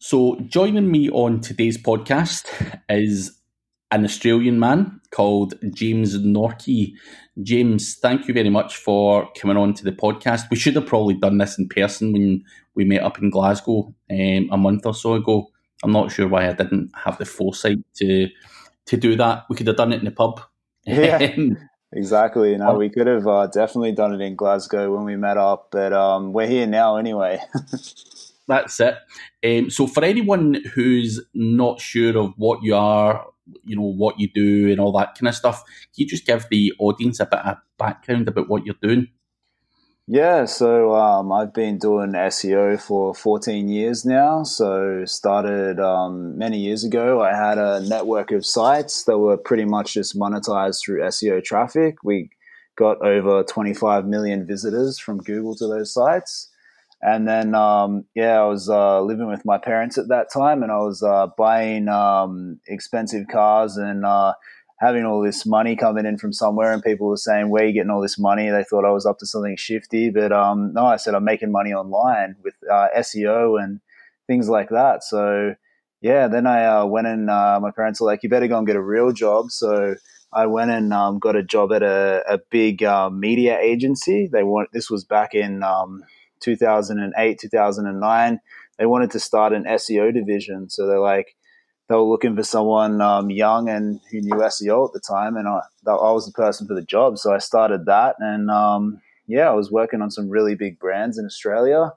So, joining me on today's podcast is an Australian man called James Norquay. James, thank you very much for coming on to the podcast. We should have probably done this in person when we met up in Glasgow um, a month or so ago. I'm not sure why I didn't have the foresight to to do that. We could have done it in the pub. Yeah, exactly. No, we could have uh, definitely done it in Glasgow when we met up, but um, we're here now anyway. That's it. Um, so, for anyone who's not sure of what you are, you know, what you do and all that kind of stuff, can you just give the audience a bit of background about what you're doing? Yeah, so um, I've been doing SEO for 14 years now. So, started um, many years ago. I had a network of sites that were pretty much just monetized through SEO traffic. We got over 25 million visitors from Google to those sites. And then, um, yeah, I was uh, living with my parents at that time, and I was uh, buying um, expensive cars and uh, having all this money coming in from somewhere. And people were saying, "Where are you getting all this money?" They thought I was up to something shifty, but um, no, I said I'm making money online with uh, SEO and things like that. So, yeah, then I uh, went and uh, my parents were like, "You better go and get a real job." So. I went and um, got a job at a, a big media agency. They want this was back in um, 2008, 2009, they wanted to start an SEO division. So they're like, they were looking for someone um, young and who knew SEO at the time, and I, I was the person for the job. So I started that, and um, yeah, I was working on some really big brands in Australia.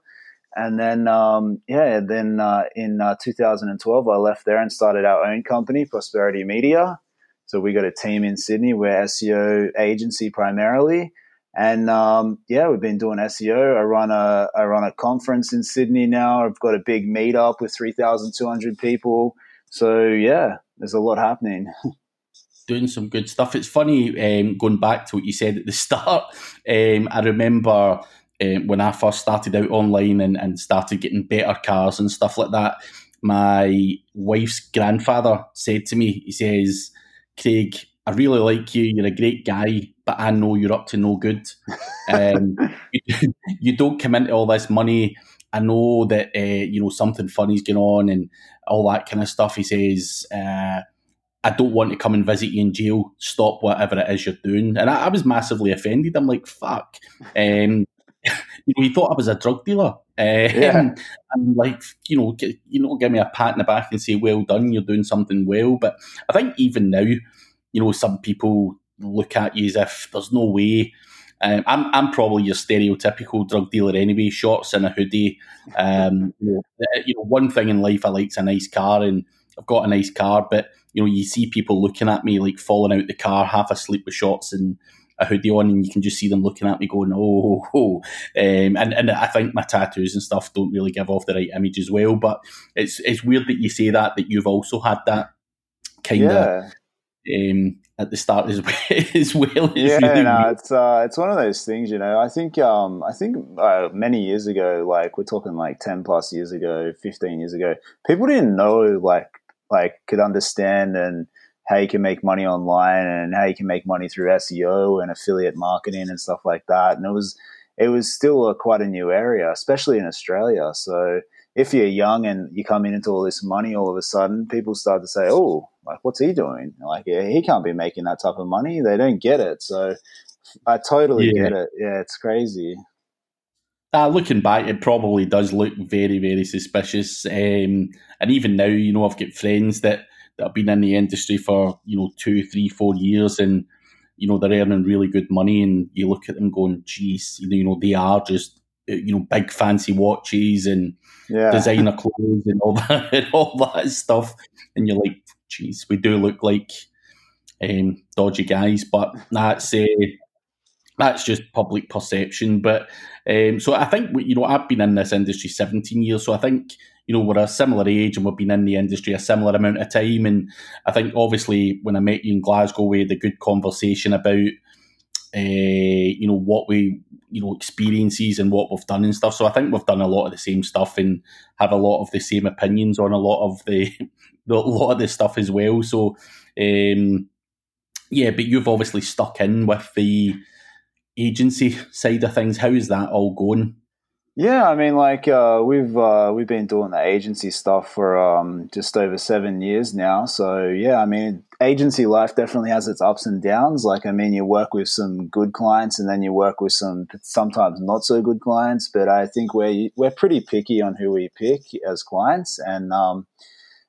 And then, um, yeah, then uh, in uh, 2012, I left there and started our own company, Prosperity Media. So we got a team in Sydney. We're SEO agency primarily, and um, yeah, we've been doing SEO. I run a I run a conference in Sydney now. I've got a big meetup with three thousand two hundred people. So yeah, there's a lot happening. Doing some good stuff. It's funny um, going back to what you said at the start. Um, I remember um, when I first started out online and, and started getting better cars and stuff like that. My wife's grandfather said to me, he says, "Craig, I really like you. You're a great guy, but I know you're up to no good. Um, you, you, don't come into all this money. I know that uh, you know something funny's going on and all that kind of stuff. He says, uh, "I don't want to come and visit you in jail. Stop whatever it is you're doing." And I, I was massively offended. I'm like, "Fuck." Um, you know, he thought I was a drug dealer. Uh, yeah. And like, you know, you know, give me a pat in the back and say, "Well done, you're doing something well." But I think even now you know, some people look at you as if there's no way. Um, I'm I'm probably your stereotypical drug dealer anyway. Shorts and a hoodie. Um, you, know, uh, you know, one thing in life I like's a nice car, and I've got a nice car. But you know, you see people looking at me like falling out the car, half asleep with shorts and a hoodie on, and you can just see them looking at me going, "Oh, oh." Um, and and I think my tattoos and stuff don't really give off the right image as well. But it's it's weird that you say that that you've also had that kind of um, at the start as, as well. yeah, no, it's uh, it's one of those things, you know. I think um, I think uh, many years ago, like we're talking like ten plus years ago, fifteen years ago, people didn't know like like could understand and how you can make money online and how you can make money through SEO and affiliate marketing and stuff like that. And it was it was still a, quite a new area, especially in Australia. So if you're young and you come in into all this money all of a sudden, people start to say, "Oh, like what's he doing? Like he can't be making that type of money." They don't get it. So I totally yeah. get it. Yeah, it's crazy. Uh, looking back, it probably does look very, very suspicious. Um, and even now, you know, I've got friends that, that have been in the industry for, you know, two, three, four years and, you know, they're earning really good money. And you look at them going, geez, you know, they are just, you know, big fancy watches and, yeah. designer clothes and all that and all that stuff. And you're like, geez, we do look like um, dodgy guys, but that's uh, that's just public perception. But um, so I think you know I've been in this industry 17 years, so I think you know we're a similar age and we've been in the industry a similar amount of time. And I think obviously when I met you in Glasgow, we had a good conversation about uh, you know what we you know experiences and what we've done and stuff. So I think we've done a lot of the same stuff and have a lot of the same opinions on a lot of the, a lot of the stuff as well. So um, yeah, but you've obviously stuck in with the agency side of things. How is that all going? Yeah, I mean, like uh, we've uh, we've been doing the agency stuff for um, just over seven years now. So yeah, I mean, agency life definitely has its ups and downs. Like, I mean, you work with some good clients, and then you work with some sometimes not so good clients. But I think we're we're pretty picky on who we pick as clients, and um,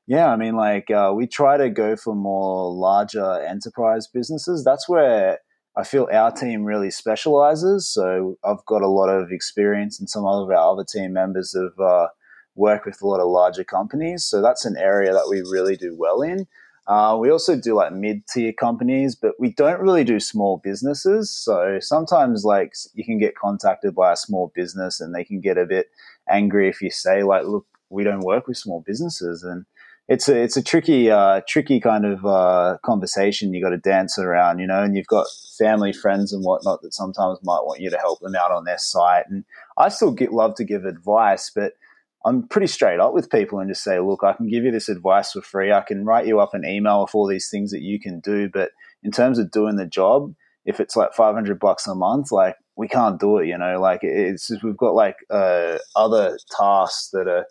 yeah, I mean, like uh, we try to go for more larger enterprise businesses. That's where I feel our team really specializes. So I've got a lot of experience, and some of our other team members have uh, worked with a lot of larger companies. So that's an area that we really do well in. Uh, we also do like mid tier companies, but we don't really do small businesses. So sometimes, like, you can get contacted by a small business and they can get a bit angry if you say, like, look, we don't work with small businesses. And it's a it's a tricky uh, tricky kind of uh, conversation you got to dance around, you know. And you've got family, friends, and whatnot that sometimes might want you to help them out on their site. And I still get love to give advice, but I'm pretty straight up with people and just say, look, I can give you this advice for free. I can write you up an email with all these things that you can do, but in terms of doing the job, if it's like 500 bucks a month, like we can't do it, you know. Like it's just, we've got like uh, other tasks that are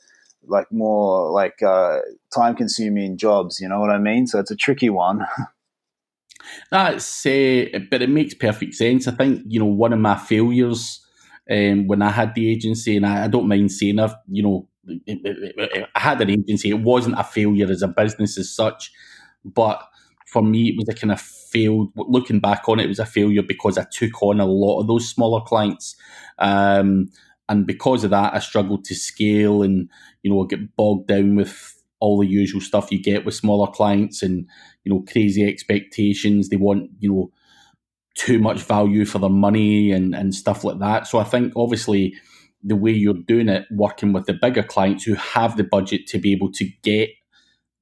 like more like uh, time consuming jobs. You know what I mean? So it's a tricky one. That's uh, but it makes perfect sense. I think you know one of my failures um, when I had the agency, and I, I don't mind saying I've you know I had an agency. It wasn't a failure as a business as such, but for me, it was a kind of failed. Looking back on it, it was a failure because I took on a lot of those smaller clients. Um, and because of that, I struggled to scale and you know get bogged down with all the usual stuff you get with smaller clients and you know crazy expectations. They want you know too much value for their money and and stuff like that. So I think obviously the way you're doing it, working with the bigger clients who have the budget to be able to get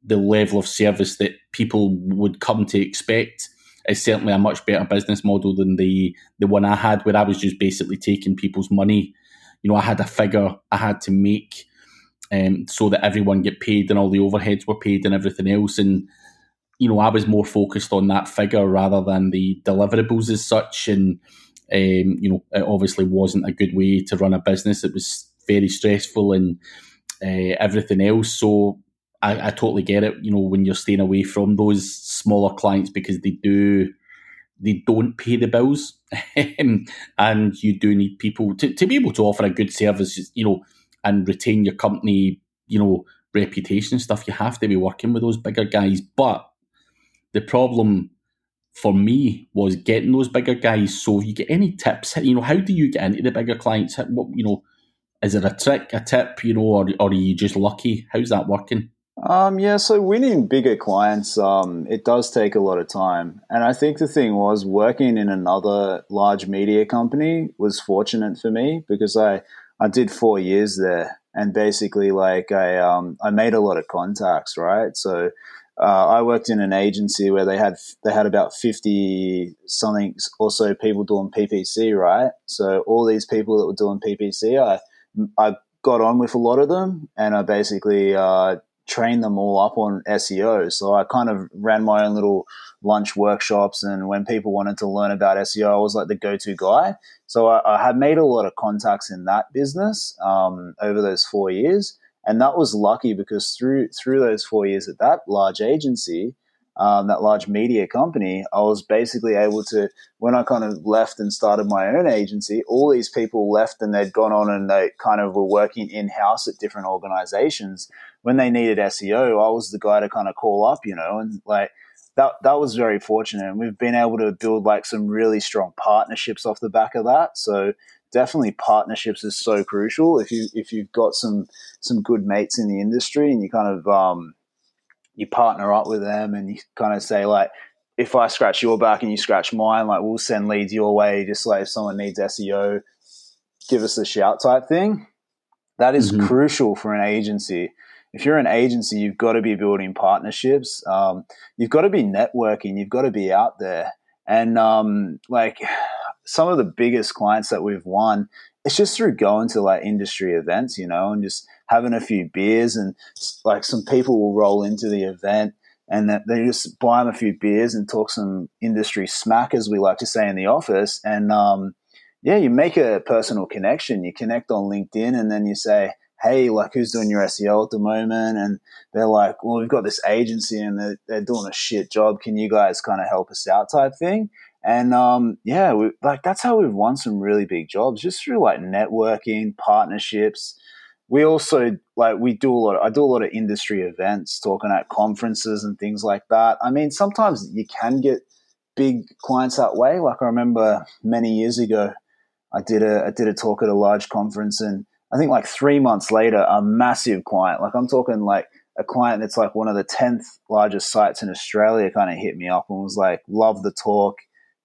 the level of service that people would come to expect is certainly a much better business model than the the one I had where I was just basically taking people's money you know, I had a figure I had to make um, so that everyone get paid and all the overheads were paid and everything else. And you know, I was more focused on that figure rather than the deliverables as such. And um, you know, it obviously wasn't a good way to run a business. It was very stressful and uh, everything else. So I, I, totally get it. You know, when you're staying away from those smaller clients because they do they don't pay the bills, and you do need people to, to be able to offer a good service, you know, and retain your company, you know, reputation stuff. You have to be working with those bigger guys. But the problem for me was getting those bigger guys. So, if you get any tips, you know, how do you get into the bigger clients? What you know, is it a trick, a tip, you know, or, or are you just lucky? How's that working? Um, yeah, so winning bigger clients, um, it does take a lot of time. And I think the thing was working in another large media company was fortunate for me because I, I did four years there and basically like I, um, I made a lot of contacts, right? So, uh, I worked in an agency where they had they had about fifty something or so people doing PPC, right? So all these people that were doing PPC, I I got on with a lot of them, and I basically uh, train them all up on SEO. So I kind of ran my own little lunch workshops, and when people wanted to learn about SEO, I was like the go-to guy. So I, I had made a lot of contacts in that business um, over those four years, and that was lucky because through through those four years at that large agency, um, that large media company, I was basically able to, when I kind of left and started my own agency, all these people left and they'd gone on and they kind of were working in house at different organizations. When they needed SEO, I was the guy to kind of call up, you know, and like that, that was very fortunate. And we've been able to build like some really strong partnerships off the back of that. So, definitely partnerships is so crucial if you if you've got some some good mates in the industry and you kind of um, you partner up with them and you kind of say like if I scratch your back and you scratch mine, like we'll send leads your way. Just like if someone needs SEO, give us a shout type thing. That is mm-hmm. crucial for an agency. If you're an agency, you've got to be building partnerships. Um, you've got to be networking. You've got to be out there. And um, like some of the biggest clients that we've won, it's just through going to like industry events, you know, and just having a few beers and like some people will roll into the event and that they just buy them a few beers and talk some industry smack, as we like to say in the office. And um, yeah, you make a personal connection. You connect on LinkedIn and then you say, hey, like who's doing your SEO at the moment? And they're like, well, we've got this agency and they're, they're doing a shit job. Can you guys kind of help us out type thing? And um, yeah, we, like that's how we've won some really big jobs just through like networking, partnerships. We also like we do a lot. Of, I do a lot of industry events, talking at conferences and things like that. I mean, sometimes you can get big clients that way. Like I remember many years ago, I did a I did a talk at a large conference, and I think like three months later, a massive client, like I'm talking like a client that's like one of the tenth largest sites in Australia, kind of hit me up and was like, "Love the talk,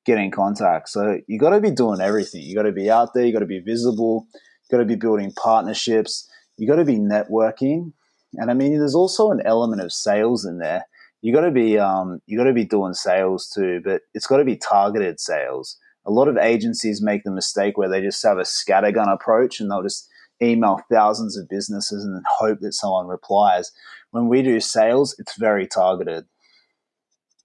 get in contact." So you got to be doing everything. You got to be out there. You got to be visible. You got to be building partnerships. You got to be networking, and I mean, there's also an element of sales in there. You got to be um, you got to be doing sales too, but it's got to be targeted sales a lot of agencies make the mistake where they just have a scattergun approach and they'll just email thousands of businesses and hope that someone replies. When we do sales, it's very targeted.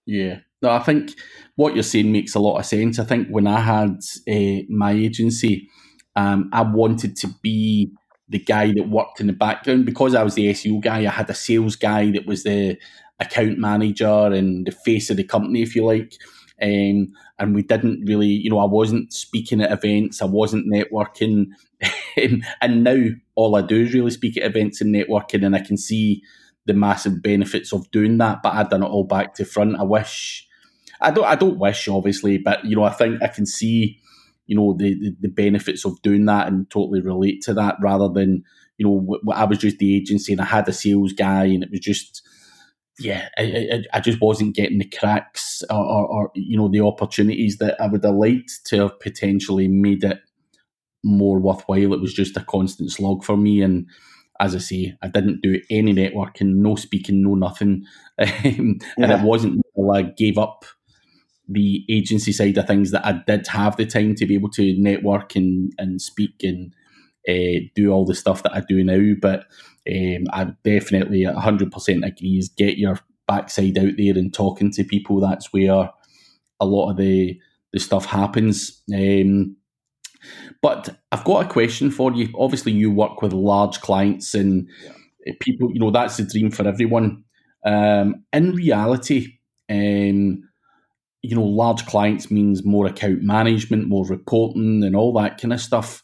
Yeah. No, I think what you're saying makes a lot of sense. I think when I had uh, my agency, um, I wanted to be the guy that worked in the background because I was the SEO guy. I had a sales guy that was the account manager and the face of the company, if you like. Um, and we didn't really, you know, I wasn't speaking at events, I wasn't networking. and now all I do is really speak at events and networking, and I can see the massive benefits of doing that. But I've done it all back to front. I wish, I don't, I don't wish, obviously, but you know, I think I can see, you know, the, the, the benefits of doing that and totally relate to that rather than, you know, I was just the agency and I had a sales guy and it was just yeah, I, I, I, just wasn't getting the cracks or, or, or, you know the opportunities that I would have liked to have potentially made it more worthwhile. It was just a constant slog for me, and as I say, I didn't do any networking, no speaking, no nothing, um, and it wasn't until I gave up the agency side of things that I did have the time to be able to network and, and speak and uh, do all the stuff that I do now. But um, I definitely 100% agree is get your backside out there and talking to people. That's where a lot of the, the stuff happens. Um, but I've got a question for you. Obviously, you work with large clients and yeah. people, you know, that's the dream for everyone. Um, in reality, um, you know, large clients means more account management, more reporting, and all that kind of stuff.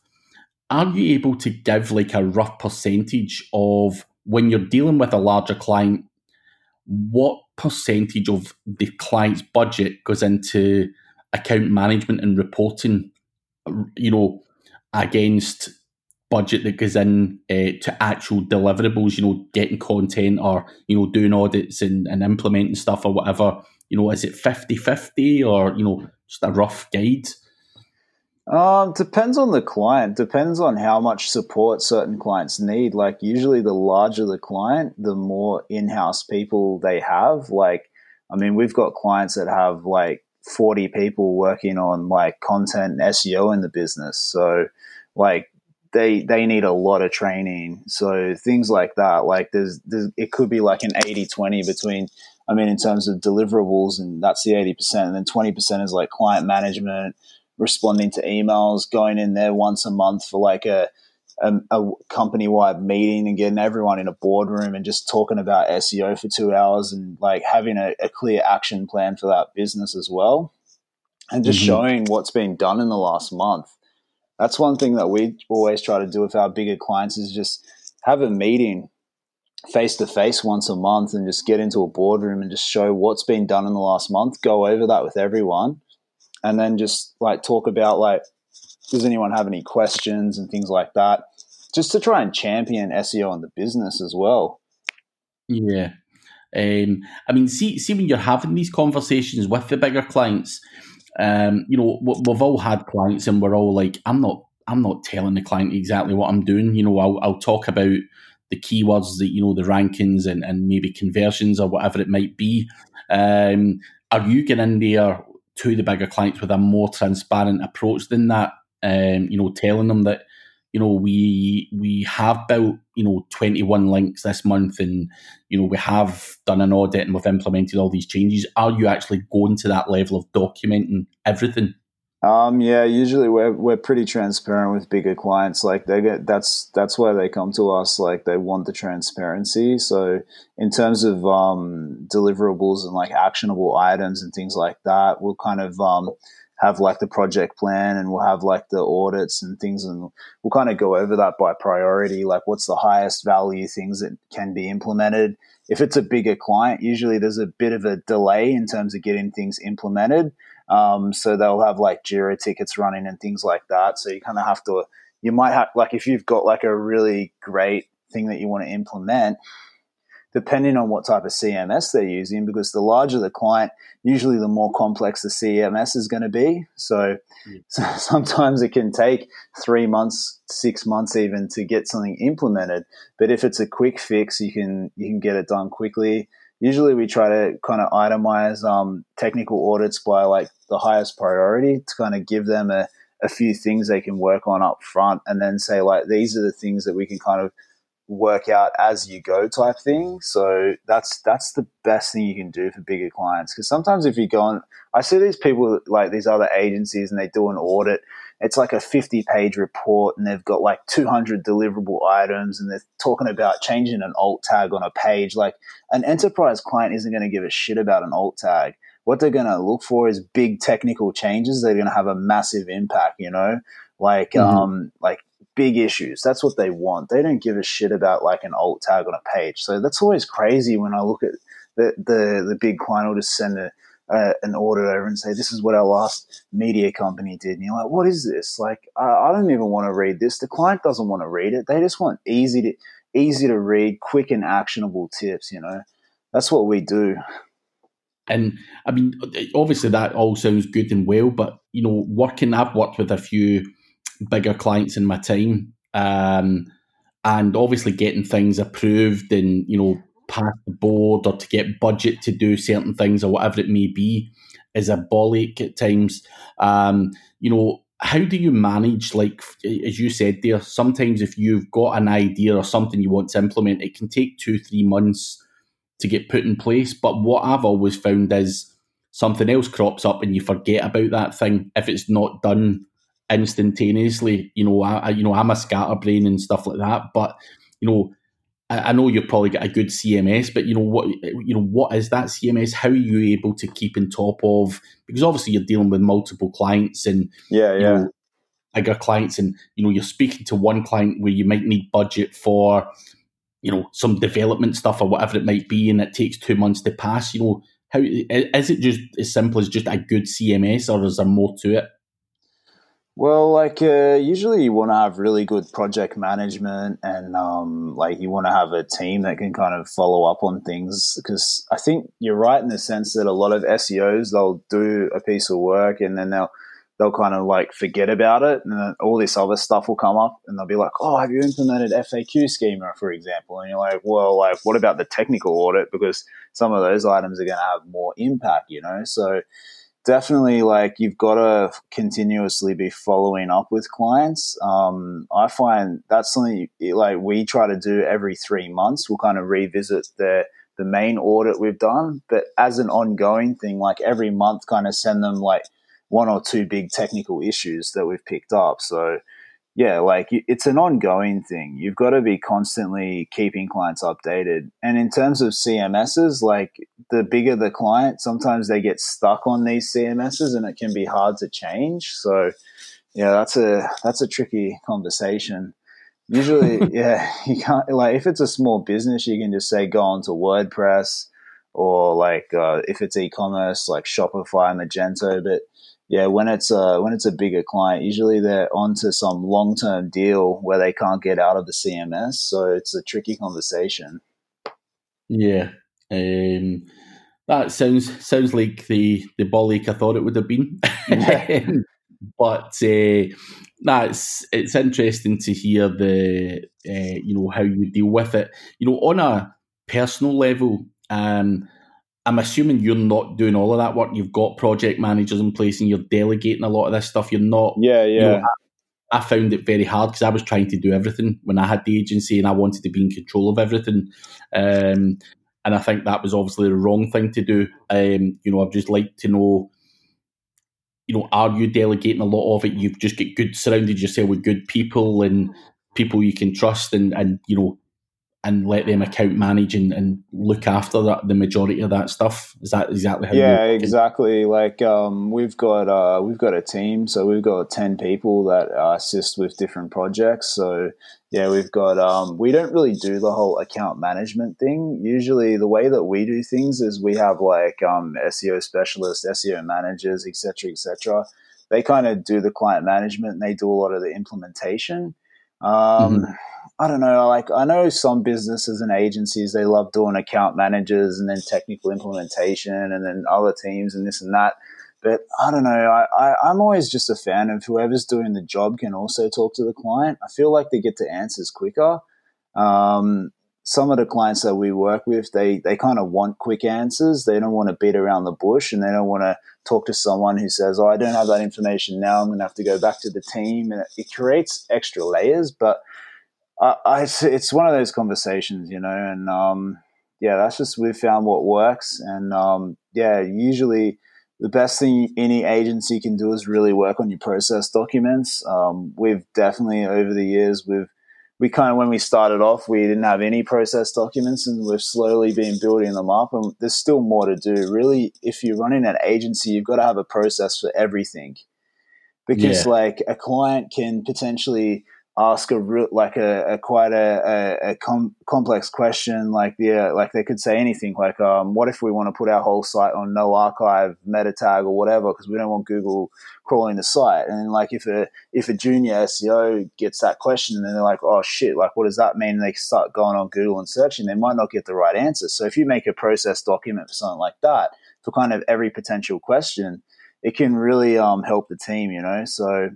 Are you able to give like a rough percentage of when you're dealing with a larger client, what percentage of the client's budget goes into account management and reporting, you know, against budget that goes in uh, to actual deliverables, you know, getting content or, you know, doing audits and, and implementing stuff or whatever, you know, is it 50-50 or, you know, just a rough guide? Um, depends on the client. Depends on how much support certain clients need. Like usually, the larger the client, the more in-house people they have. Like, I mean, we've got clients that have like forty people working on like content and SEO in the business. So, like, they they need a lot of training. So things like that. Like, there's, there's it could be like an 80-20 between. I mean, in terms of deliverables, and that's the eighty percent, and then twenty percent is like client management responding to emails, going in there once a month for like a a, a company wide meeting and getting everyone in a boardroom and just talking about SEO for two hours and like having a, a clear action plan for that business as well. And just mm-hmm. showing what's been done in the last month. That's one thing that we always try to do with our bigger clients is just have a meeting face to face once a month and just get into a boardroom and just show what's been done in the last month. Go over that with everyone and then just like talk about like does anyone have any questions and things like that just to try and champion SEO in the business as well. Yeah. Um, I mean, see, see when you're having these conversations with the bigger clients, um, you know, we've all had clients and we're all like, I'm not, I'm not telling the client exactly what I'm doing. You know, I'll, I'll talk about the keywords that, you know, the rankings and, and maybe conversions or whatever it might be. Um, are you getting in there to the bigger clients with a more transparent approach than that. Um, you know, telling them that you know we we have built you know 21 links this month and you know we have done an audit and we've implemented all these changes are you actually going to that level of documenting everything Um, yeah, usually we're we're pretty transparent with bigger clients. Like they get that's that's why they come to us. Like they want the transparency. So in terms of um, deliverables and like actionable items and things like that, we'll kind of um, have like the project plan and we'll have like the audits and things, and we'll kind of go over that by priority. Like what's the highest value things that can be implemented. If it's a bigger client, usually there's a bit of a delay in terms of getting things implemented um, so they'll have like Jira tickets running and things like that. So you kind of have to, you might have, like, if you've got like a really great thing that you want to implement, depending on what type of CMS they're using, because the larger the client, usually the more complex the CMS is going to be. So, mm. so, sometimes it can take three months, six months even to get something implemented. But if it's a quick fix, you can you can get it done quickly usually we try to kind of itemize um, technical audits by like the highest priority to kind of give them a, a few things they can work on up front and then say like these are the things that we can kind of work out as you go type thing. So that's that's the best thing you can do for bigger clients. Because sometimes if you go on i see these people like these other agencies and they do an audit it's like a 50 page report and they've got like 200 deliverable items and they're talking about changing an alt tag on a page. Like an enterprise client isn't going to give a shit about an alt tag. What they're going to look for is big technical changes that are going to have a massive impact, you know, like, mm-hmm. um, like big issues. That's what they want. They don't give a shit about like an alt tag on a page. So that's always crazy when I look at the, the, the big client will just send a, uh, an audit over and say, this is what our last media company did. And you're like, what is this? Like, I, I don't even want to read this. The client doesn't want to read it. They just want easy to, easy to read, quick and actionable tips, you know? That's what we do. And I mean, obviously that all sounds good and well, but you know, working, I've worked with a few bigger clients in my time, um, and obviously getting things approved and you know past the board or to get budget to do certain things or whatever it may be is a bollock at times. Um, you know, how do you manage, like, as you said there, sometimes if you've got an idea or something you want to implement, it can take two, three months to get put in place. But what I've always found is something else crops up and you forget about that thing if it's not done instantaneously. You know, I, you know, I'm a scatterbrain and stuff like that, but you know, I know you've probably got a good CMS, but you know what you know what is that CMS? How are you able to keep in top of because obviously you're dealing with multiple clients and yeah, yeah. Know, bigger clients and you know you're speaking to one client where you might need budget for you know some development stuff or whatever it might be and it takes two months to pass you know how is it just as simple as just a good cms or is there more to it well, like uh, usually you want to have really good project management, and um, like you want to have a team that can kind of follow up on things. Because I think you're right in the sense that a lot of SEOs they'll do a piece of work and then they'll they'll kind of like forget about it, and then all this other stuff will come up, and they'll be like, "Oh, have you implemented FAQ schema, for example?" And you're like, "Well, like what about the technical audit? Because some of those items are going to have more impact, you know." So definitely like you've got to continuously be following up with clients. Um, I find that's something like we try to do every three months. We'll kind of revisit the the main audit we've done, but as an ongoing thing, like every month, kind of send them like one or two big technical issues that we've picked up. So yeah, like it's an ongoing thing. You've got to be constantly keeping clients updated. And in terms of CMSs, like the bigger the client, sometimes they get stuck on these CMSs and it can be hard to change. So yeah, that's a that's a tricky conversation. Usually, yeah, you can't like if it's a small business, you can just say go on to WordPress or like uh, if it's e-commerce, like Shopify, Magento, but yeah, when it's a when it's a bigger client, usually they're onto some long term deal where they can't get out of the CMS, so it's a tricky conversation. Yeah, um, that sounds sounds like the the bollock I thought it would have been, yeah. but uh, that's it's interesting to hear the uh, you know how you deal with it. You know, on a personal level, um, I'm assuming you're not doing all of that work. You've got project managers in place and you're delegating a lot of this stuff. You're not. Yeah, yeah. You know, I, I, found it very hard because I was trying to do everything when I had the agency and I wanted to be in control of everything. Um, and I think that was obviously the wrong thing to do. Um, you know, I'd just like to know you know, are you delegating a lot of it? You've just get good surrounded yourself with good people and people you can trust, and and you know, and let them account manage and, and look after that the majority of that stuff. Is that exactly how? Yeah, exactly. Like um, we've got uh, we've got a team, so we've got ten people that uh, assist with different projects. So yeah, we've got um, we don't really do the whole account management thing. Usually, the way that we do things is we have like um, SEO specialists, SEO managers, etc., etc. They kind of do the client management and they do a lot of the implementation. Um, mm-hmm I don't know. Like I know some businesses and agencies they love doing account managers and then technical implementation and then other teams and this and that. But I don't know. I, I I'm always just a fan of whoever's doing the job can also talk to the client. I feel like they get to answers quicker. Um, some of the clients that we work with, they they kind of want quick answers. They don't want to beat around the bush, and they don't want to talk to someone who says, "Oh, I don't have that information now. I'm going to have to go back to the team." And it creates extra layers, but I, I, it's one of those conversations, you know, and um, yeah, that's just we've found what works, and um, yeah, usually the best thing any agency can do is really work on your process documents. Um, we've definitely over the years we've we kind of when we started off we didn't have any process documents and we've slowly been building them up and there's still more to do really if you're running an agency you've got to have a process for everything because yeah. like a client can potentially ask a real, like a, a quite a, a, a com- complex question like yeah like they could say anything like um, what if we want to put our whole site on no archive meta tag or whatever because we don't want google crawling the site. And like if a if a junior seo gets that question and they're like oh shit like what does that mean? And they start going on google and searching they might not get the right answer. So if you make a process document for something like that for kind of every potential question it can really um, help the team you know? So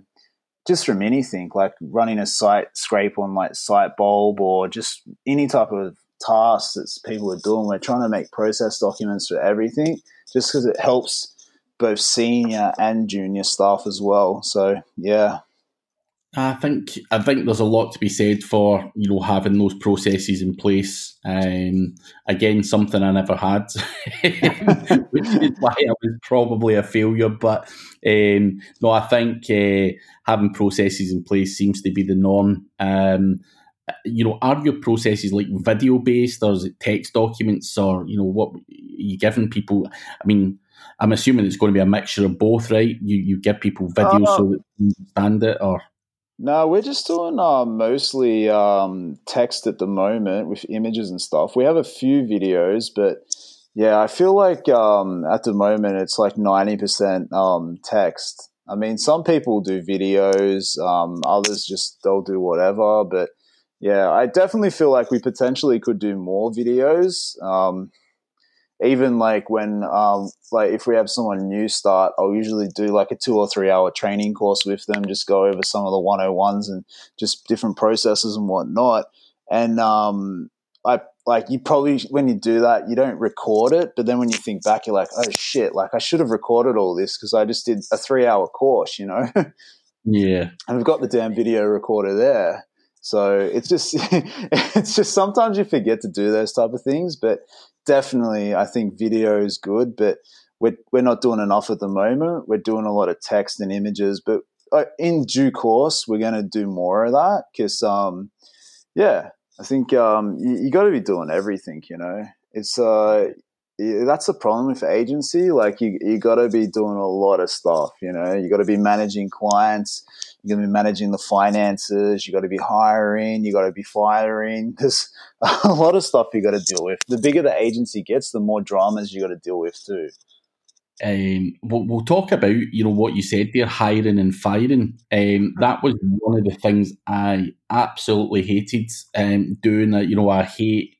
just from anything like running a site scrape on like Sitebulb or just any type of task that people are doing. We're trying to make process documents for everything just because it helps both senior and junior staff as well. So yeah. I think I think there's a lot to be said for you know having those processes in place. Um, again, something I never had, which is why I was probably a failure. But um, no, I think uh, having processes in place seems to be the norm. Um, you know, are your processes like video based, or is it text documents, or you know, what you giving people? I mean, I'm assuming it's going to be a mixture of both, right? You you give people video uh, so that they understand it, or no, we're just doing uh, mostly um, text at the moment with images and stuff. We have a few videos, but yeah, I feel like um, at the moment it's like 90% um, text. I mean, some people do videos, um, others just they'll do whatever. But yeah, I definitely feel like we potentially could do more videos. Even like when um, like if we have someone new start i'll usually do like a two or three hour training course with them just go over some of the 101s and just different processes and whatnot. And um, i like you probably when you do that you don't record it but then when you think back you're like oh shit like i should have recorded all this because i just did a three hour course you know? Yeah. And we've got the damn video recorder there. So it's just it's just sometimes you forget to do those type of things but definitely, I think video is good, but we're, we're not doing enough at the moment. We're doing a lot of text and images, but in due course, we're going to do more of that because, um, yeah, I think um, you, you got to be doing everything. You know, it's uh, that's the problem with agency. Like you, you got to be doing a lot of stuff. You know, you got to be managing clients. You're going to be managing the finances. You got to be hiring. You got to be firing. There's a lot of stuff you got to deal with. The bigger the agency gets, the more dramas you got to deal with too. Um, we'll, we'll, talk about you know what you said there, hiring and firing. Um, that was one of the things I absolutely hated um, doing. You know, I hate.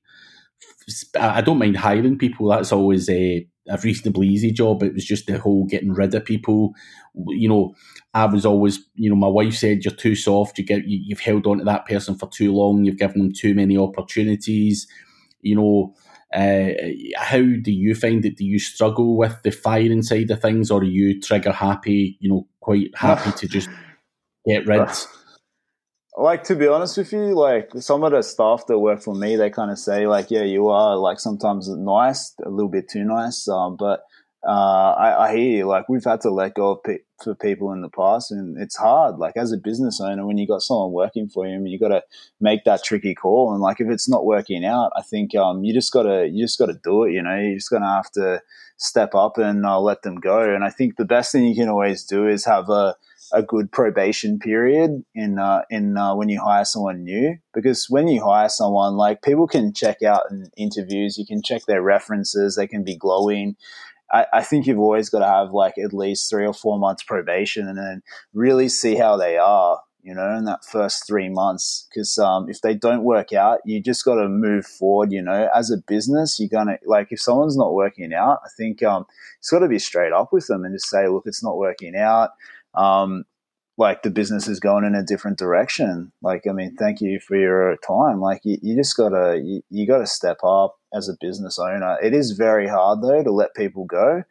I don't mind hiring people. That's always a, a reasonably easy job. It was just the whole getting rid of people. You know, I was always, you know, my wife said you're too soft. You get, you, have held on to that person for too long. You've given them too many opportunities. You know, uh, how do you find it? Do you struggle with the firing side of things, or are you trigger happy? You know, quite happy to just get rid. Like to be honest with you, like some of the staff that work for me, they kind of say like, "Yeah, you are like sometimes nice, a little bit too nice," um, but uh, I, I, hear you. Like we've had to let go of pe- for people in the past, and it's hard. Like as a business owner, when you got someone working for you, I mean, you got to make that tricky call. And like if it's not working out, I think um, you just gotta you just gotta do it. You know, you just gonna have to step up and uh, let them go. And I think the best thing you can always do is have a a good probation period in uh, in uh, when you hire someone new. Because when you hire someone like people can check out in interviews you can check their references they can be glowing. I, I think you've always got to have like at least three or four months probation and then really see how they are you know in that first three months. Because um, if they don't work out you just got to move forward you know. As a business you're gonna like if someone's not working out i think um, it's got to be straight up with them and just say look it's not working out um, like the business is going in a different direction. Like, I mean, thank you for your time. Like, you, you just gotta you, you gotta step up as a business owner. It is very hard though to let people go,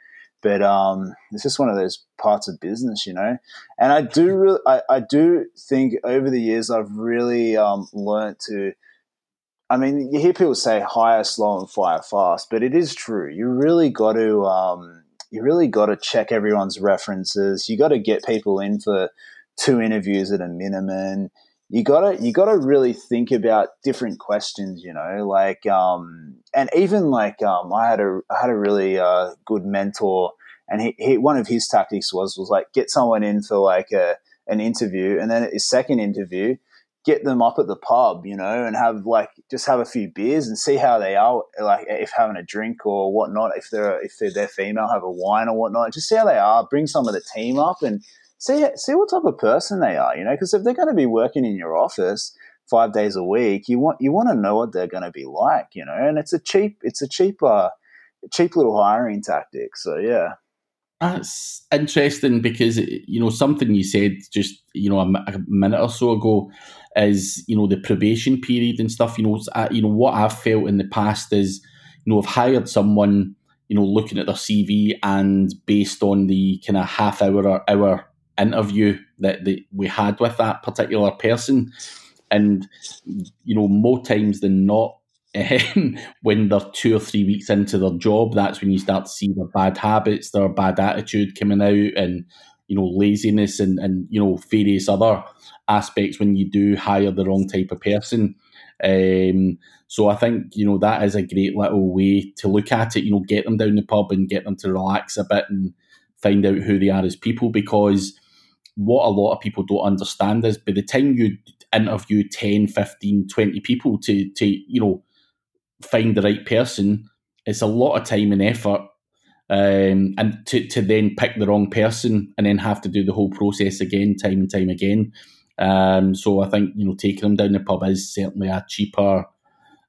but um, it's just one of those parts of business, you know. And I do really, I, I do think over the years I've really um, learned to. I mean, you hear people say hire slow and fire fast, but it is true. You really got to. Um, you really got to check everyone's references. You got to get people in for two interviews at a minimum. You gotta you gotta really think about different questions, you know, like um, and even like um, I had a I had a really uh, good mentor, and he, he one of his tactics was was like get someone in for like a an interview, and then his second interview, get them up at the pub, you know, and have like just have a few beers and see how they are, like if having a drink or whatnot. If they're if they're, they're female, have a wine or whatnot. Just see how they are. Bring some of the team up and see see what type of person they are, you know. Because if they're going to be working in your office five days a week, you want you want to know what they're going to be like, you know. And it's a cheap it's a cheap uh, cheap little hiring tactic. So yeah. That's interesting because you know something you said just you know a, a, minute or so ago is you know the probation period and stuff. You know, uh, you know what I've felt in the past is you know I've hired someone you know looking at their CV and based on the kind of half hour or hour interview that, that we had with that particular person, and you know more times than not when they're two or three weeks into their job, that's when you start to see their bad habits, their bad attitude coming out, and you know laziness and and you know various other aspects when you do hire the wrong type of person. Um, so I think you know that is a great little way to look at it. You know, get them down the pub and get them to relax a bit and find out who they are as people. Because what a lot of people don't understand is by the time you interview 10, 15, 20 people to to you know find the right person, it's a lot of time and effort. Um, and to, to then pick the wrong person and then have to do the whole process again, time and time again. Um, so I think you know taking them down the pub is certainly a cheaper,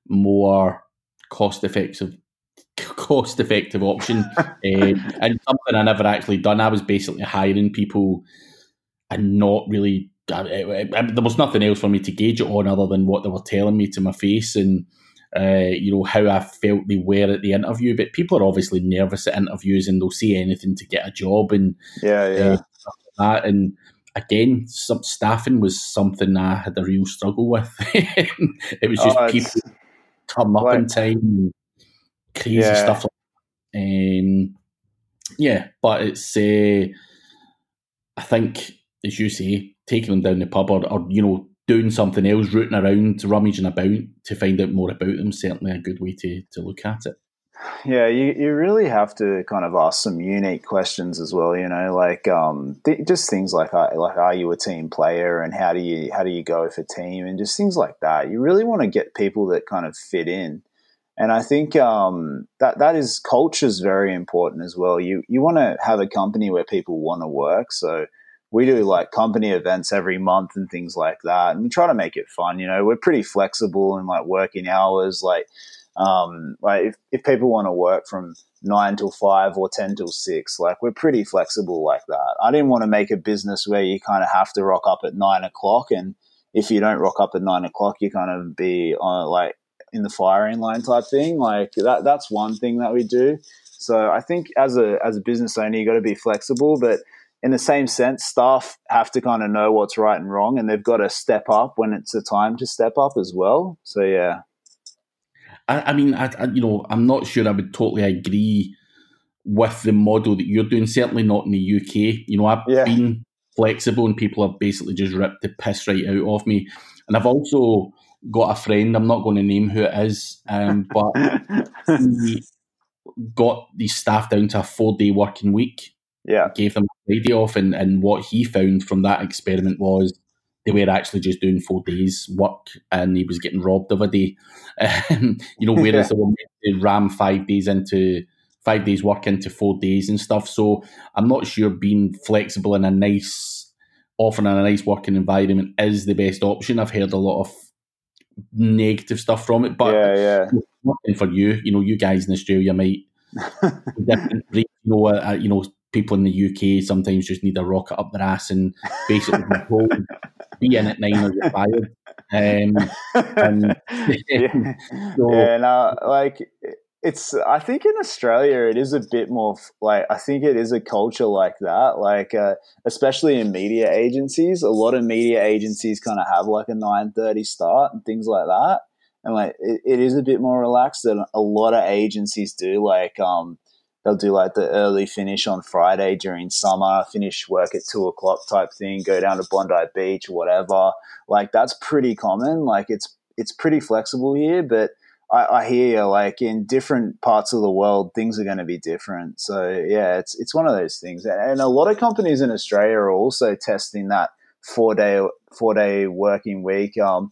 more cost effective cost effective option uh, and something I never actually done. I was basically hiring people and not really. I, I, I, there was nothing else for me to gauge it on other than what they were telling me to my face and uh, you know, how I felt they were at the interview. But people are obviously nervous at interviews and they'll say anything to get a job and yeah, yeah. Uh, that. And again, some staffing was something I had a real struggle with. it was just oh, people come up in time and crazy yeah. stuff like that. Um, yeah, but it's, uh, I think, as you say, taking them down the pub or, or you know, doing something else, rooting around, rummaging about to find out more about them, certainly a good way to, to look at it. Yeah, you, you really have to kind of ask some unique questions as well. You know, like um, th- just things like uh, like are you a team player and how do you how do you go for team and just things like that. You really want to get people that kind of fit in, and I think um, that that is culture is very important as well. You you want to have a company where people want to work. So we do like company events every month and things like that. And we try to make it fun. You know, we're pretty flexible in like working hours. Like, um, like if, if people want to work from nine till five or 10 till six, like we're pretty flexible like that. I didn't want to make a business where you kind of have to rock up at nine o'clock. And if you don't rock up at nine o'clock, you kind of be on like in the firing line type thing. Like that, that's one thing that we do. So I think as a, as a business owner, you got to be flexible, but in the same sense, staff have to kind of know what's right and wrong, and they've got to step up when it's a time to step up as well. So yeah, I, I mean, I, I, you know, I'm not sure I would totally agree with the model that you're doing. Certainly not in the UK. You know, I've yeah. been flexible, and people have basically just ripped the piss right out of me. And I've also got a friend. I'm not going to name who it is, um, but he got the staff down to a four day working week. Yeah, gave them a Friday off, and and what he found from that experiment was they were actually just doing four days work and he was getting robbed of a day. Um, you know, whereas they were to ram five days into five days work into four days and stuff. So I'm not sure being flexible in a nice, often in a nice working environment is the best option. I've heard a lot of negative stuff from it, but yeah, yeah. for you, you know, you guys in Australia might different. You know, uh, you know, people in the UK sometimes just need a rocket up their ass and basically be in at nine or you're fired. Um, and, yeah. so, yeah, no, like it's. I think in Australia it is a bit more like I think it is a culture like that. Like uh, especially in media agencies, a lot of media agencies kind of have like a nine thirty start and things like that. And like it, it is a bit more relaxed than a lot of agencies do. Like um, they'll do like the early finish on Friday during summer, finish work at two o'clock type thing, go down to Bondi Beach whatever. Like that's pretty common. Like it's it's pretty flexible here, but I, I hear you, like in different parts of the world, things are going to be different. So yeah, it's it's one of those things, and a lot of companies in Australia are also testing that four day four day working week. Um,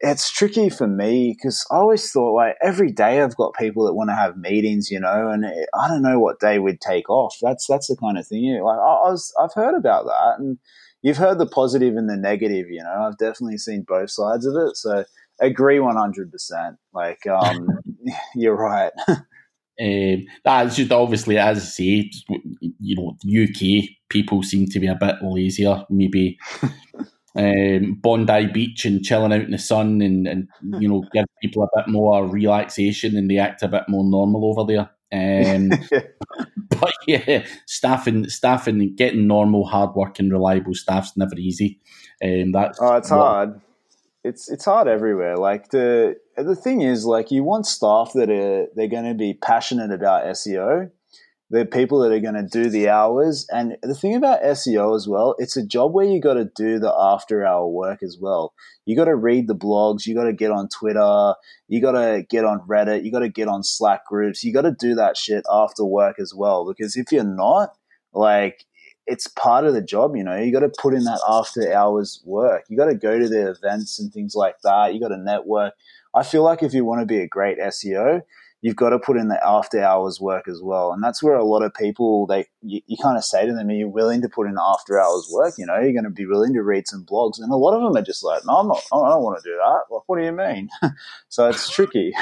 it's tricky for me because I always thought like every day I've got people that want to have meetings, you know, and it, I don't know what day we'd take off. That's that's the kind of thing. You know, like I, I was, I've heard about that, and you've heard the positive and the negative. You know, I've definitely seen both sides of it. So agree one hundred percent. Like, um, you're right. Um, that's just obviously, as I say, you know, UK people seem to be a bit lazier, maybe um, Bondi Beach and chilling out in the sun and, and you know give people a bit more relaxation and they act a bit more normal over there. Um, but yeah, staffing, staffing, getting normal, hardworking, reliable staff's never easy. Um, that's oh, it's what, hard. It's it's hard everywhere. Like the the thing is, like you want staff that are they're going to be passionate about SEO the people that are going to do the hours. And the thing about SEO as well, it's a job where you got to do the after hour work as well. You got to read the blogs, you got to get on Twitter, you got to get on Reddit, you got to get on Slack groups, you got to do that shit after work as well. Because if you're not, like, it's part of the job, you know. You got to put in that after hours work. You got to go to the events and things like that. You got to network. I feel like if you want to be a great SEO, you've got to put in the after hours work as well. And that's where a lot of people, they, you, you kind of say to them, are you willing to put in after hours work? You know, you're going to be willing to read some blogs. And a lot of them are just like, no, I'm not, I don't want to do that. Like, what do you mean? so it's tricky.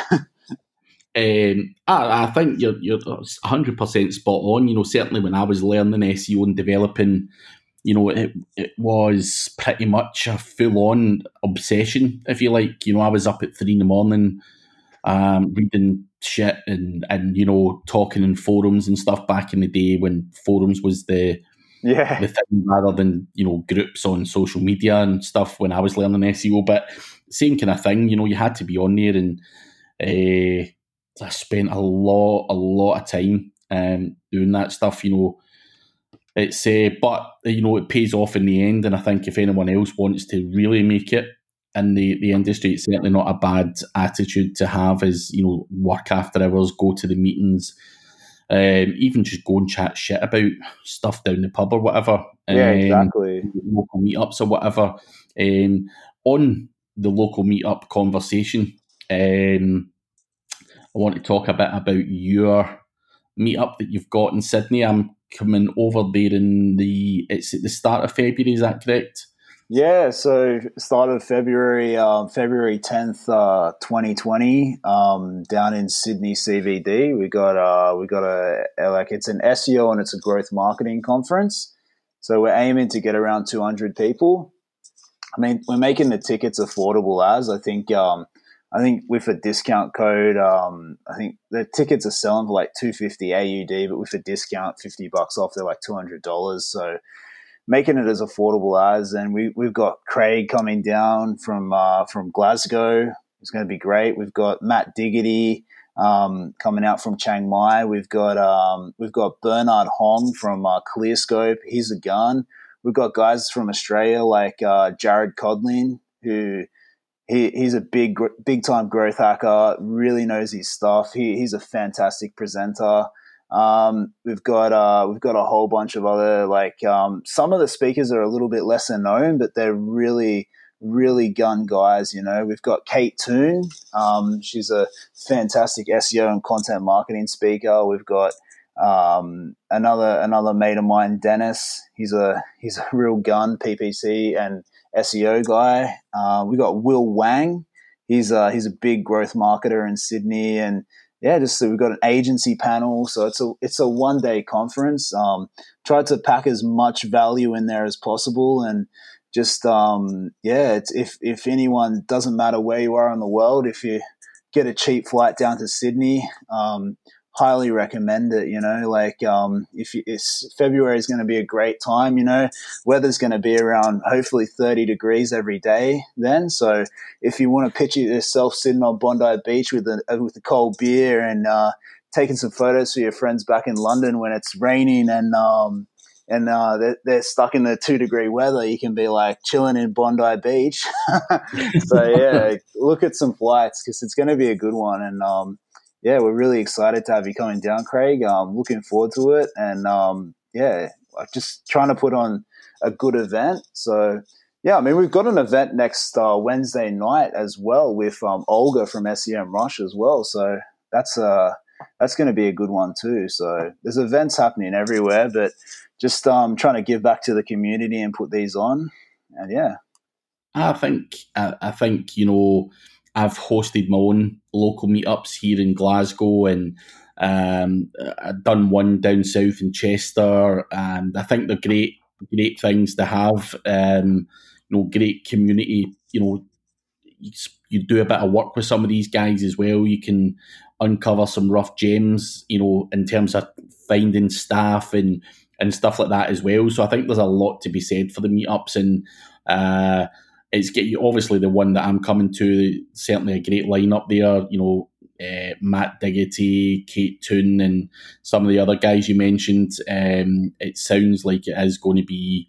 Um, I, I, think you're you're 100 percent spot on. You know, certainly when I was learning SEO and developing, you know, it it was pretty much a full on obsession, if you like. You know, I was up at three in the morning, um, reading shit and and you know talking in forums and stuff back in the day when forums was the yeah the thing rather than you know groups on social media and stuff when I was learning SEO. But same kind of thing, you know, you had to be on there and uh, I spent a lot a lot of time um, doing that stuff. You know, it's uh, but you know it pays off in the end, and I think if anyone else wants to really make it in the, the industry, it's certainly not a bad attitude to have is, you know, work after hours, go to the meetings, um, even just go and chat shit about stuff down the pub or whatever. Yeah, um, exactly. Local meetups or whatever. Um, on the local meetup conversation, um, I want to talk a bit about your meetup that you've got in Sydney. I'm coming over there in the, it's at the start of February, is that correct? Yeah, so started February um, February tenth, uh, twenty twenty, um, down in Sydney CBD. We got uh, we got a, like it's an SEO and it's a growth marketing conference. So we're aiming to get around two hundred people. I mean, we're making the tickets affordable as I think. Um, I think with a discount code, um, I think the tickets are selling for like two fifty AUD, but with a discount, fifty bucks off, they're like two hundred dollars. So making it as affordable as. And we, we've got Craig coming down from uh, from Glasgow. It's going to be great. We've got Matt Diggity, um, coming out from Chiang Mai. We've got um, we've got Bernard Huang from uh, ClearScope. He's a gun. We've got guys from Australia like uh, Jared Codlin, who he, he's a big big time growth hacker. Really knows his stuff. He, he's a fantastic presenter. Um, we've got uh, we've got a whole bunch of other like um, some of the speakers are a little bit lesser known, but they're really really gun guys. You know, we've got Kate Toon. Um, she's a fantastic SEO and content marketing speaker. We've got um, another another mate of mine, Dennis. He's a he's a real gun PPC and SEO guy. Uh, we got Will Wang. He's a, he's a big growth marketer in Sydney, and yeah, just so we've got an agency panel. So it's a it's a one day conference. Um, tried to pack as much value in there as possible, and just um, yeah, if if anyone doesn't matter where you are in the world, if you get a cheap flight down to Sydney, um, highly recommend it. You know, like um, if you, it's, February is going to be a great time. You know, weather's going to be around hopefully 30 degrees every day then. So if you want to picture yourself sitting on Bondi Beach with a with a cold beer and uh, taking some photos for your friends back in London when it's raining and um, and uh, they're, they're, stuck in the two degree weather, you can be like chilling in Bondi Beach. so yeah, look at some flights because it's going to be a good one. And um, yeah, we're really excited to have you coming down, Craig. Um, looking forward to it, and um, yeah, just trying to put on a good event. So yeah, I mean we've got an event next uh, Wednesday night as well with um, Olga from SEMrush as well. So that's uh that's going to be a good one too. So there's events happening everywhere, but just um, trying to give back to the community and put these on. And yeah, I think I, I think you know I've hosted my own local meetups here in Glasgow and. Um, I've done one down south in Chester, and I think they're great, great things to have. Um, you know, great community. You know, you, you do a bit of work with some of these guys as well. You can uncover some rough gems. You know, in terms of finding staff and and stuff like that as well. So I think there's a lot to be said for the meetups, and uh, it's get you obviously the one that I'm coming to. Certainly a great lineup there. You know, uh, Matt Diggity, Kate Toon, and some of the other guys you mentioned. Um, it sounds like it is going to be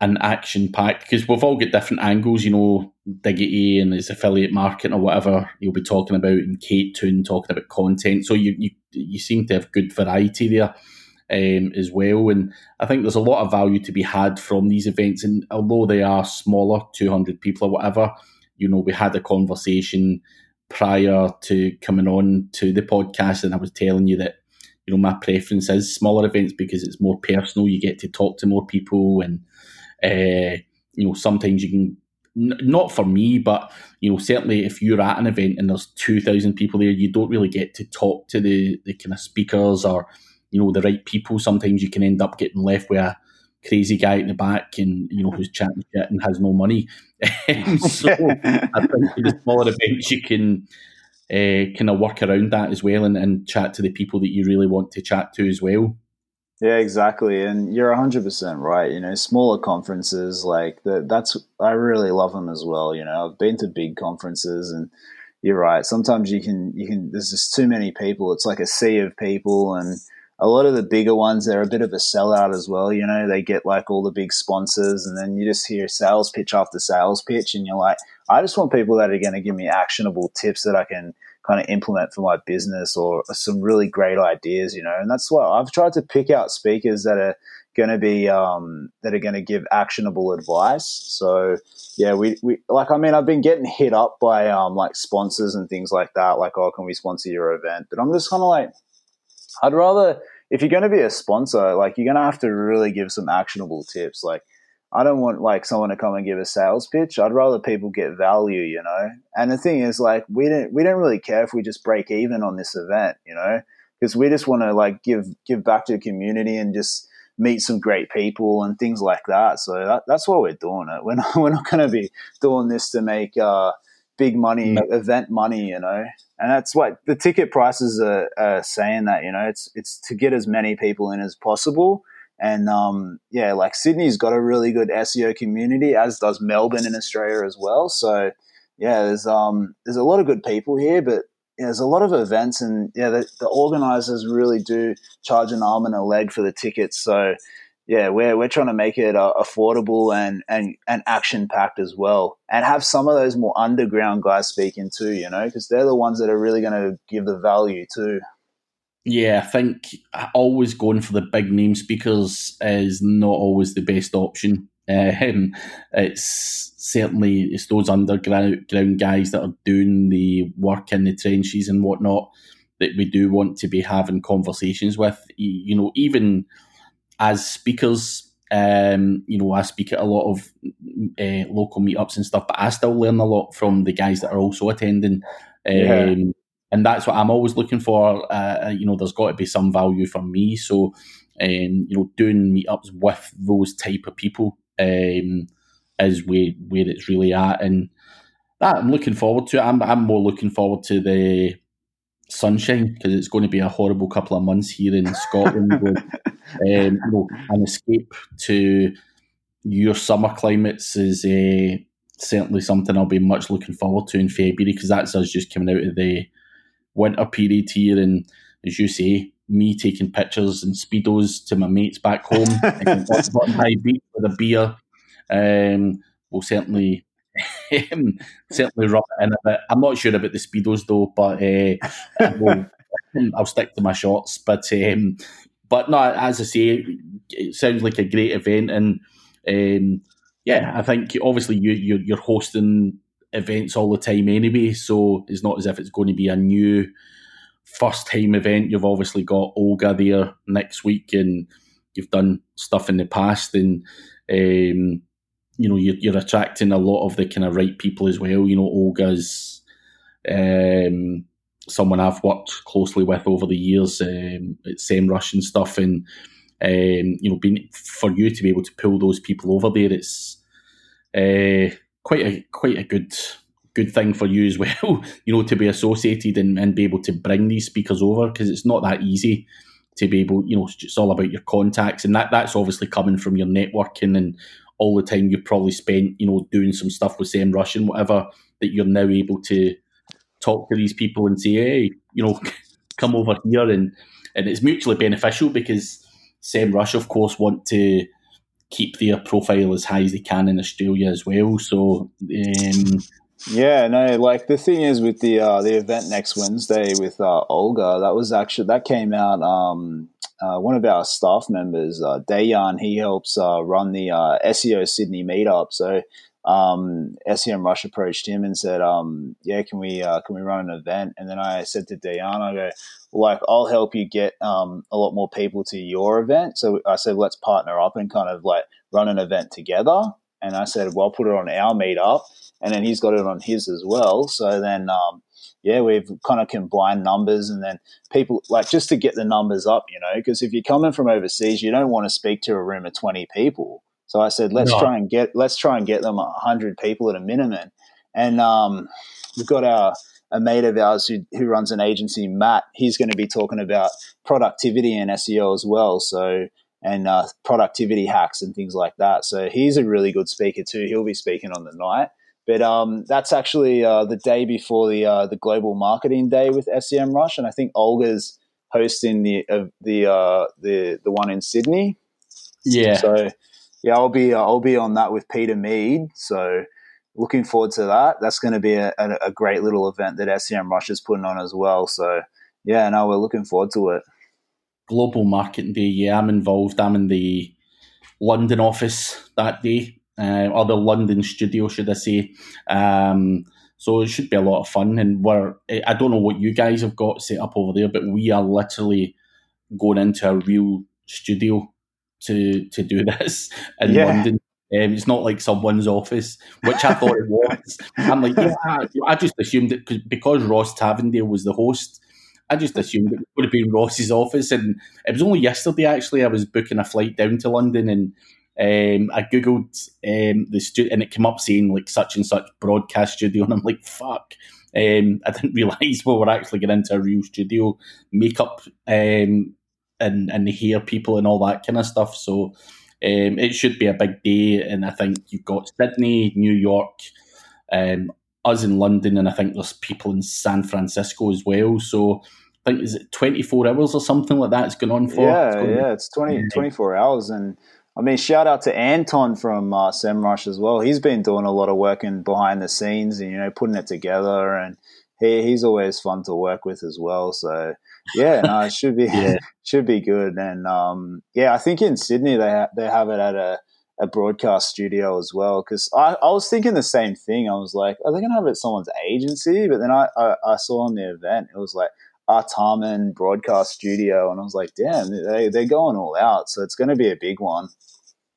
an action packed because we've all got different angles. You know, Diggity and his affiliate marketing or whatever you'll be talking about, and Kate Toon talking about content. So you you you seem to have good variety there um, as well. And I think there's a lot of value to be had from these events. And although they are smaller, 200 people or whatever, you know, we had a conversation prior to coming on to the podcast, and I was telling you that, you know, my preference is smaller events because it's more personal. You get to talk to more people, and, uh, you know, sometimes you can not for me, but you know, certainly if you're at an event and there's two thousand people there, you don't really get to talk to the the kind of speakers or you know the right people, sometimes you can end up getting left with a crazy guy in the back and you know who's chatting shit and has no money. so I think the smaller events you can uh, kind of work around that as well and, and chat to the people that you really want to chat to as well. Yeah, exactly. And you're 100% right. You know, smaller conferences like that, that's, I really love them as well. You know, I've been to big conferences and you're right. Sometimes you can, you can, there's just too many people. It's like a sea of people and, a lot of the bigger ones, they're a bit of a sellout as well. You know, they get like all the big sponsors, and then you just hear sales pitch after sales pitch, and you're like, I just want people that are going to give me actionable tips that I can kind of implement for my business or some really great ideas, you know. And that's why I've tried to pick out speakers that are going to be um, that are going to give actionable advice. So yeah, we, we like I mean I've been getting hit up by um, like sponsors and things like that, like oh can we sponsor your event? But I'm just kind of like I'd rather, if you're going to be a sponsor, like you're going to have to really give some actionable tips. Like, I don't want like someone to come and give a sales pitch. I'd rather people get value, you know. And the thing is, like, we don't we don't really care if we just break even on this event, you know, because we just want to like give give back to the community and just meet some great people and things like that. So that, that's why we're doing it. We're not we're not going to be doing this to make uh, big money, no. event money, you know. And that's what the ticket prices are, are, saying that, you know, it's it's to get as many people in as possible. And um, yeah, like Sydney's got a really good SEO community, as does Melbourne in Australia as well. So yeah, there's um there's a lot of good people here, but yeah, there's a lot of events, and yeah, the, the organizers really do charge an arm and a leg for the tickets. So yeah, we're we're trying to make it uh, affordable and and and action packed as well, and have some of those more underground guys speaking too. You know, because they're the ones that are really going to give the value too. Yeah, I think always going for the big name speakers is not always the best option. Um, it's certainly it's those underground guys that are doing the work in the trenches and whatnot that we do want to be having conversations with. You know, even as speakers, um, you know, I speak at a lot of uh, local meetups and stuff, but I still learn a lot from the guys that are also attending. Um, yeah. And that's what I'm always looking for. Uh, uh you know, there's got to be some value for me. So, um, you know, doing meetups with those type of people um, is where where it's really at, and that I'm looking forward to. It. I'm I'm more looking forward to the sunshine because it's going to be a horrible couple of months here in Scotland. with, um, you know, an escape to your summer climates is uh, certainly something I'll be much looking forward to in February because that's us just coming out of the winter period here, and as you say, me taking pictures and speedos to my mates back home, high beach with a beer, um, will certainly certainly rub it in a bit. I'm not sure about the speedos though, but uh, will, I'll stick to my shots. But um, but no, as I say, it sounds like a great event, and um, yeah, I think obviously you you're, you're hosting events all the time anyway, so it's not as if it's going to be a new first time event. You've obviously got Olga there next week, and you've done stuff in the past, and um, you know you're, you're, attracting a lot of the kind of right people as well. You know, Olga's um, someone I've worked closely with over the years um, at stuff, and um, you know, being for you to be able to pull those people over there, it's uh, quite a quite a good good thing for you as well, you know, to be associated and, and be able to bring these speakers over because it's not that easy to be able, you know, it's all about your contacts and that that's obviously coming from your networking and all the time you probably spent, you know, doing some stuff with SEMrush and whatever that you're now able to talk to these people and say, hey, you know, come over here and and it's mutually beneficial because SEMrush, of course, want to keep their profile as high as they can in Australia as well. So um, yeah, no, like the thing is with the uh, the event next Wednesday with uh, Olga, that was actually that came out. Um, uh, one of our staff members, uh, Dayan, he helps uh, run the uh, SEO Sydney meetup. So um, SEMrush approached him and said, um, "Yeah, can we uh, can we run an event?" And then I said to Dayan, "I go, like, I'll help you get um, a lot more people to your event." So I said, "Let's partner up and kind of like run an event together." And I said, "Well, I'll put it on our meetup." and then he's got it on his as well. So then, um, yeah, we've kind of combined numbers, and then people like just to get the numbers up, you know, because if you're coming from overseas, you don't want to speak to a room of twenty people. So I said, let's no. try and get let's try and get them hundred people at a minimum, and um, we've got our a mate of ours who, who runs an agency, Matt. He's going to be talking about productivity and SEO as well. So and uh, productivity hacks and things like that. So he's a really good speaker too. He'll be speaking on the night. But um, that's actually uh, the day before the uh, the global marketing day with SEM Rush, and I think Olga's hosting the uh, the uh, the the one in Sydney. Yeah. So yeah, I'll be uh, I'll be on that with Peter Mead. So looking forward to that. That's going to be a, a, a, great little event that SEM Rush is putting on as well. So yeah, no, we're looking forward to it. Global Marketing Day. Yeah, I'm involved. I'm in the London office that day uh, or the London studio, should I say. Um, so it should be a lot of fun. And we're, I don't know what you guys have got set up over there, but we are literally going into a real studio to to do this in yeah. London. Um, it's not like someone's office, which I thought it was. I'm like, yeah, I just assumed it because Ross Tavendale was the host. I just assumed it would have been Ross's office, and it was only yesterday actually. I was booking a flight down to London, and um, I googled um, the studio and it came up saying like such and such broadcast studio, and I'm like, fuck. Um, I didn't realize we were actually getting into a real studio, makeup um, and and hair people and all that kind of stuff. So um, it should be a big day, and I think you've got Sydney, New York, um, us in London, and I think there's people in San Francisco as well. So I think is it 24 hours or something like that. It's going on for. Yeah, it's yeah, it's 20, 24 hours, and I mean, shout out to Anton from uh, SEMrush as well. He's been doing a lot of work in behind the scenes and you know putting it together, and he, he's always fun to work with as well. So yeah, no, it should be yeah. should be good. And um, yeah, I think in Sydney they ha- they have it at a, a broadcast studio as well. Because I, I was thinking the same thing. I was like, are they going to have it at someone's agency? But then I, I, I saw on the event it was like Artarmon Broadcast Studio, and I was like, damn, they they're going all out. So it's going to be a big one.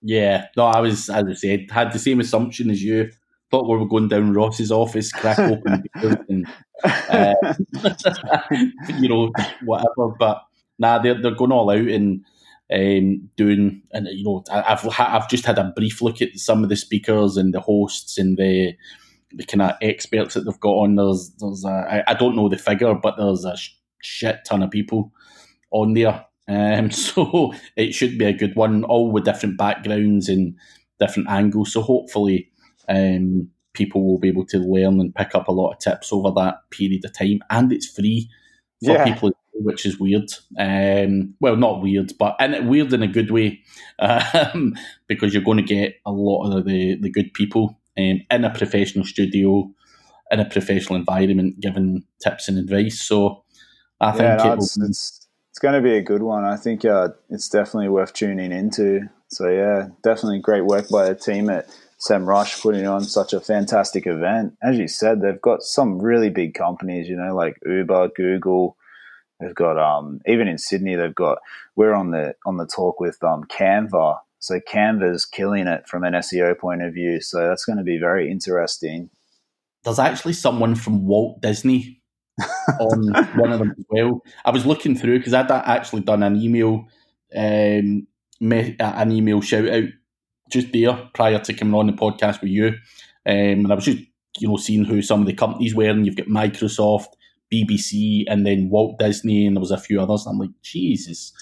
Yeah, no, I was as I said had the same assumption as you. Thought we were going down Ross's office, crack open, and, uh, you know, whatever. But nah, they're they're going all out and um, doing, and you know, I've I've just had a brief look at some of the speakers and the hosts and the the kind of experts that they've got on. There's there's a, I, I don't know the figure, but there's a shit ton of people on there. Um, so it should be a good one, all with different backgrounds and different angles. So hopefully, um, people will be able to learn and pick up a lot of tips over that period of time, and it's free for yeah. people, which is weird. Um, well, not weird, but and weird in a good way, um, because you're going to get a lot of the the good people um, in a professional studio, in a professional environment, giving tips and advice. So I think yeah, no, it's, it's, it's going to be a good one. I think uh, it's definitely worth tuning into. So yeah, definitely great work by the team at SEMrush putting on such a fantastic event. As you said, they've got some really big companies, you know, like Uber, Google. They've got um, even in Sydney, they've got we're on the on the talk with um, Canva. So Canva's killing it from an SEO point of view. So that's going to be very interesting. There's actually someone from Walt Disney on one of them as well. I was looking through because I'd actually done an email, um, an email shout out just there prior to coming on the podcast with you, um, and I was just you know seeing who some of the companies were, and you've got Microsoft, BBC, and then Walt Disney, and there was a few others. I'm like Jesus,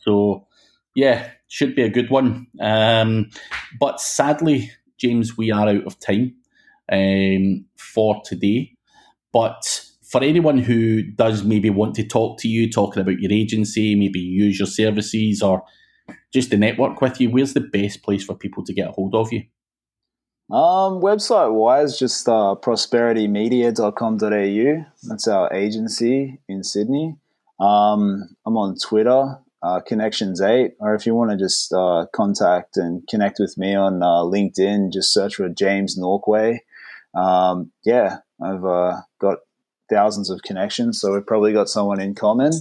so yeah, should be a good one. Um, but sadly, James, we are out of time um, for today. But for anyone who does maybe want to talk to you, talking about your agency, maybe use your services or just to network with you, where's the best place for people to get a hold of you? Um, website wise, just uh, prosperitymedia.com.au. That's our agency in Sydney. Um, I'm on Twitter, uh, Connections8, or if you want to just uh, contact and connect with me on uh, LinkedIn, just search for James Norquay. Um, yeah, I've uh, got thousands of connections, so we've probably got someone in common.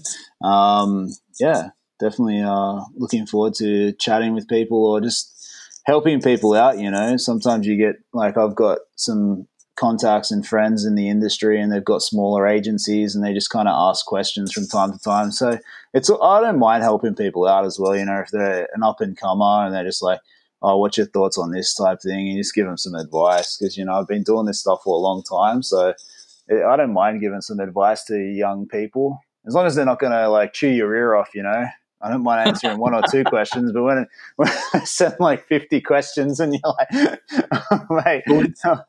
Um, yeah, definitely uh, looking forward to chatting with people or just helping people out. You know, sometimes you get like I've got some contacts and friends in the industry, and they've got smaller agencies, and they just kind of ask questions from time to time. So it's I don't mind helping people out as well. You know, if they're an up and comer and they're just like oh, what's your thoughts on this type thing? And just give them some advice because, you know, I've been doing this stuff for a long time. So I don't mind giving some advice to young people as long as they're not going to like chew your ear off, you know. I don't mind answering one or two questions, but when, when I send like 50 questions and you're like, oh, mate. Um,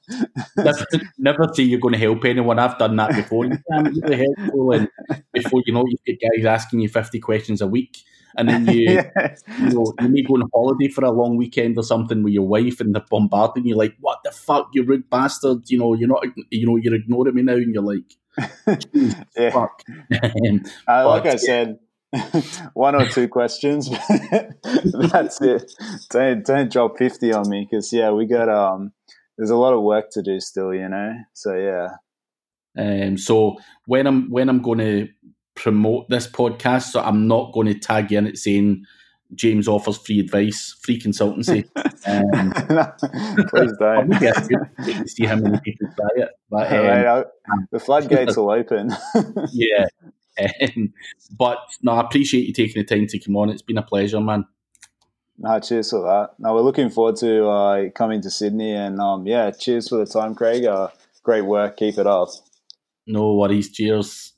never, never say you're going to help anyone. I've done that before. You can't really helpful. And before you know, you get guys asking you 50 questions a week and then you, you know, you may go on holiday for a long weekend or something with your wife, and they're bombarding you like, "What the fuck, you rude bastard!" You know, you're not, you know, you're ignoring me now, and you're like, yeah. "Fuck." um, uh, like I said, one or two questions. That's it. Don't don't drop fifty on me because yeah, we got um. There's a lot of work to do still, you know. So yeah. Um. So when I'm when I'm going to promote this podcast, so I'm not going to tag you in it saying James offers free advice, free consultancy. Um, Please don't. see how many people try it. But um, right, the floodgates will open. yeah. Um, but no, I appreciate you taking the time to come on. It's been a pleasure, man. No, cheers for that. Now we're looking forward to uh, coming to Sydney, and um, yeah, cheers for the time, Craig. Uh, great work. Keep it up. No worries. Cheers.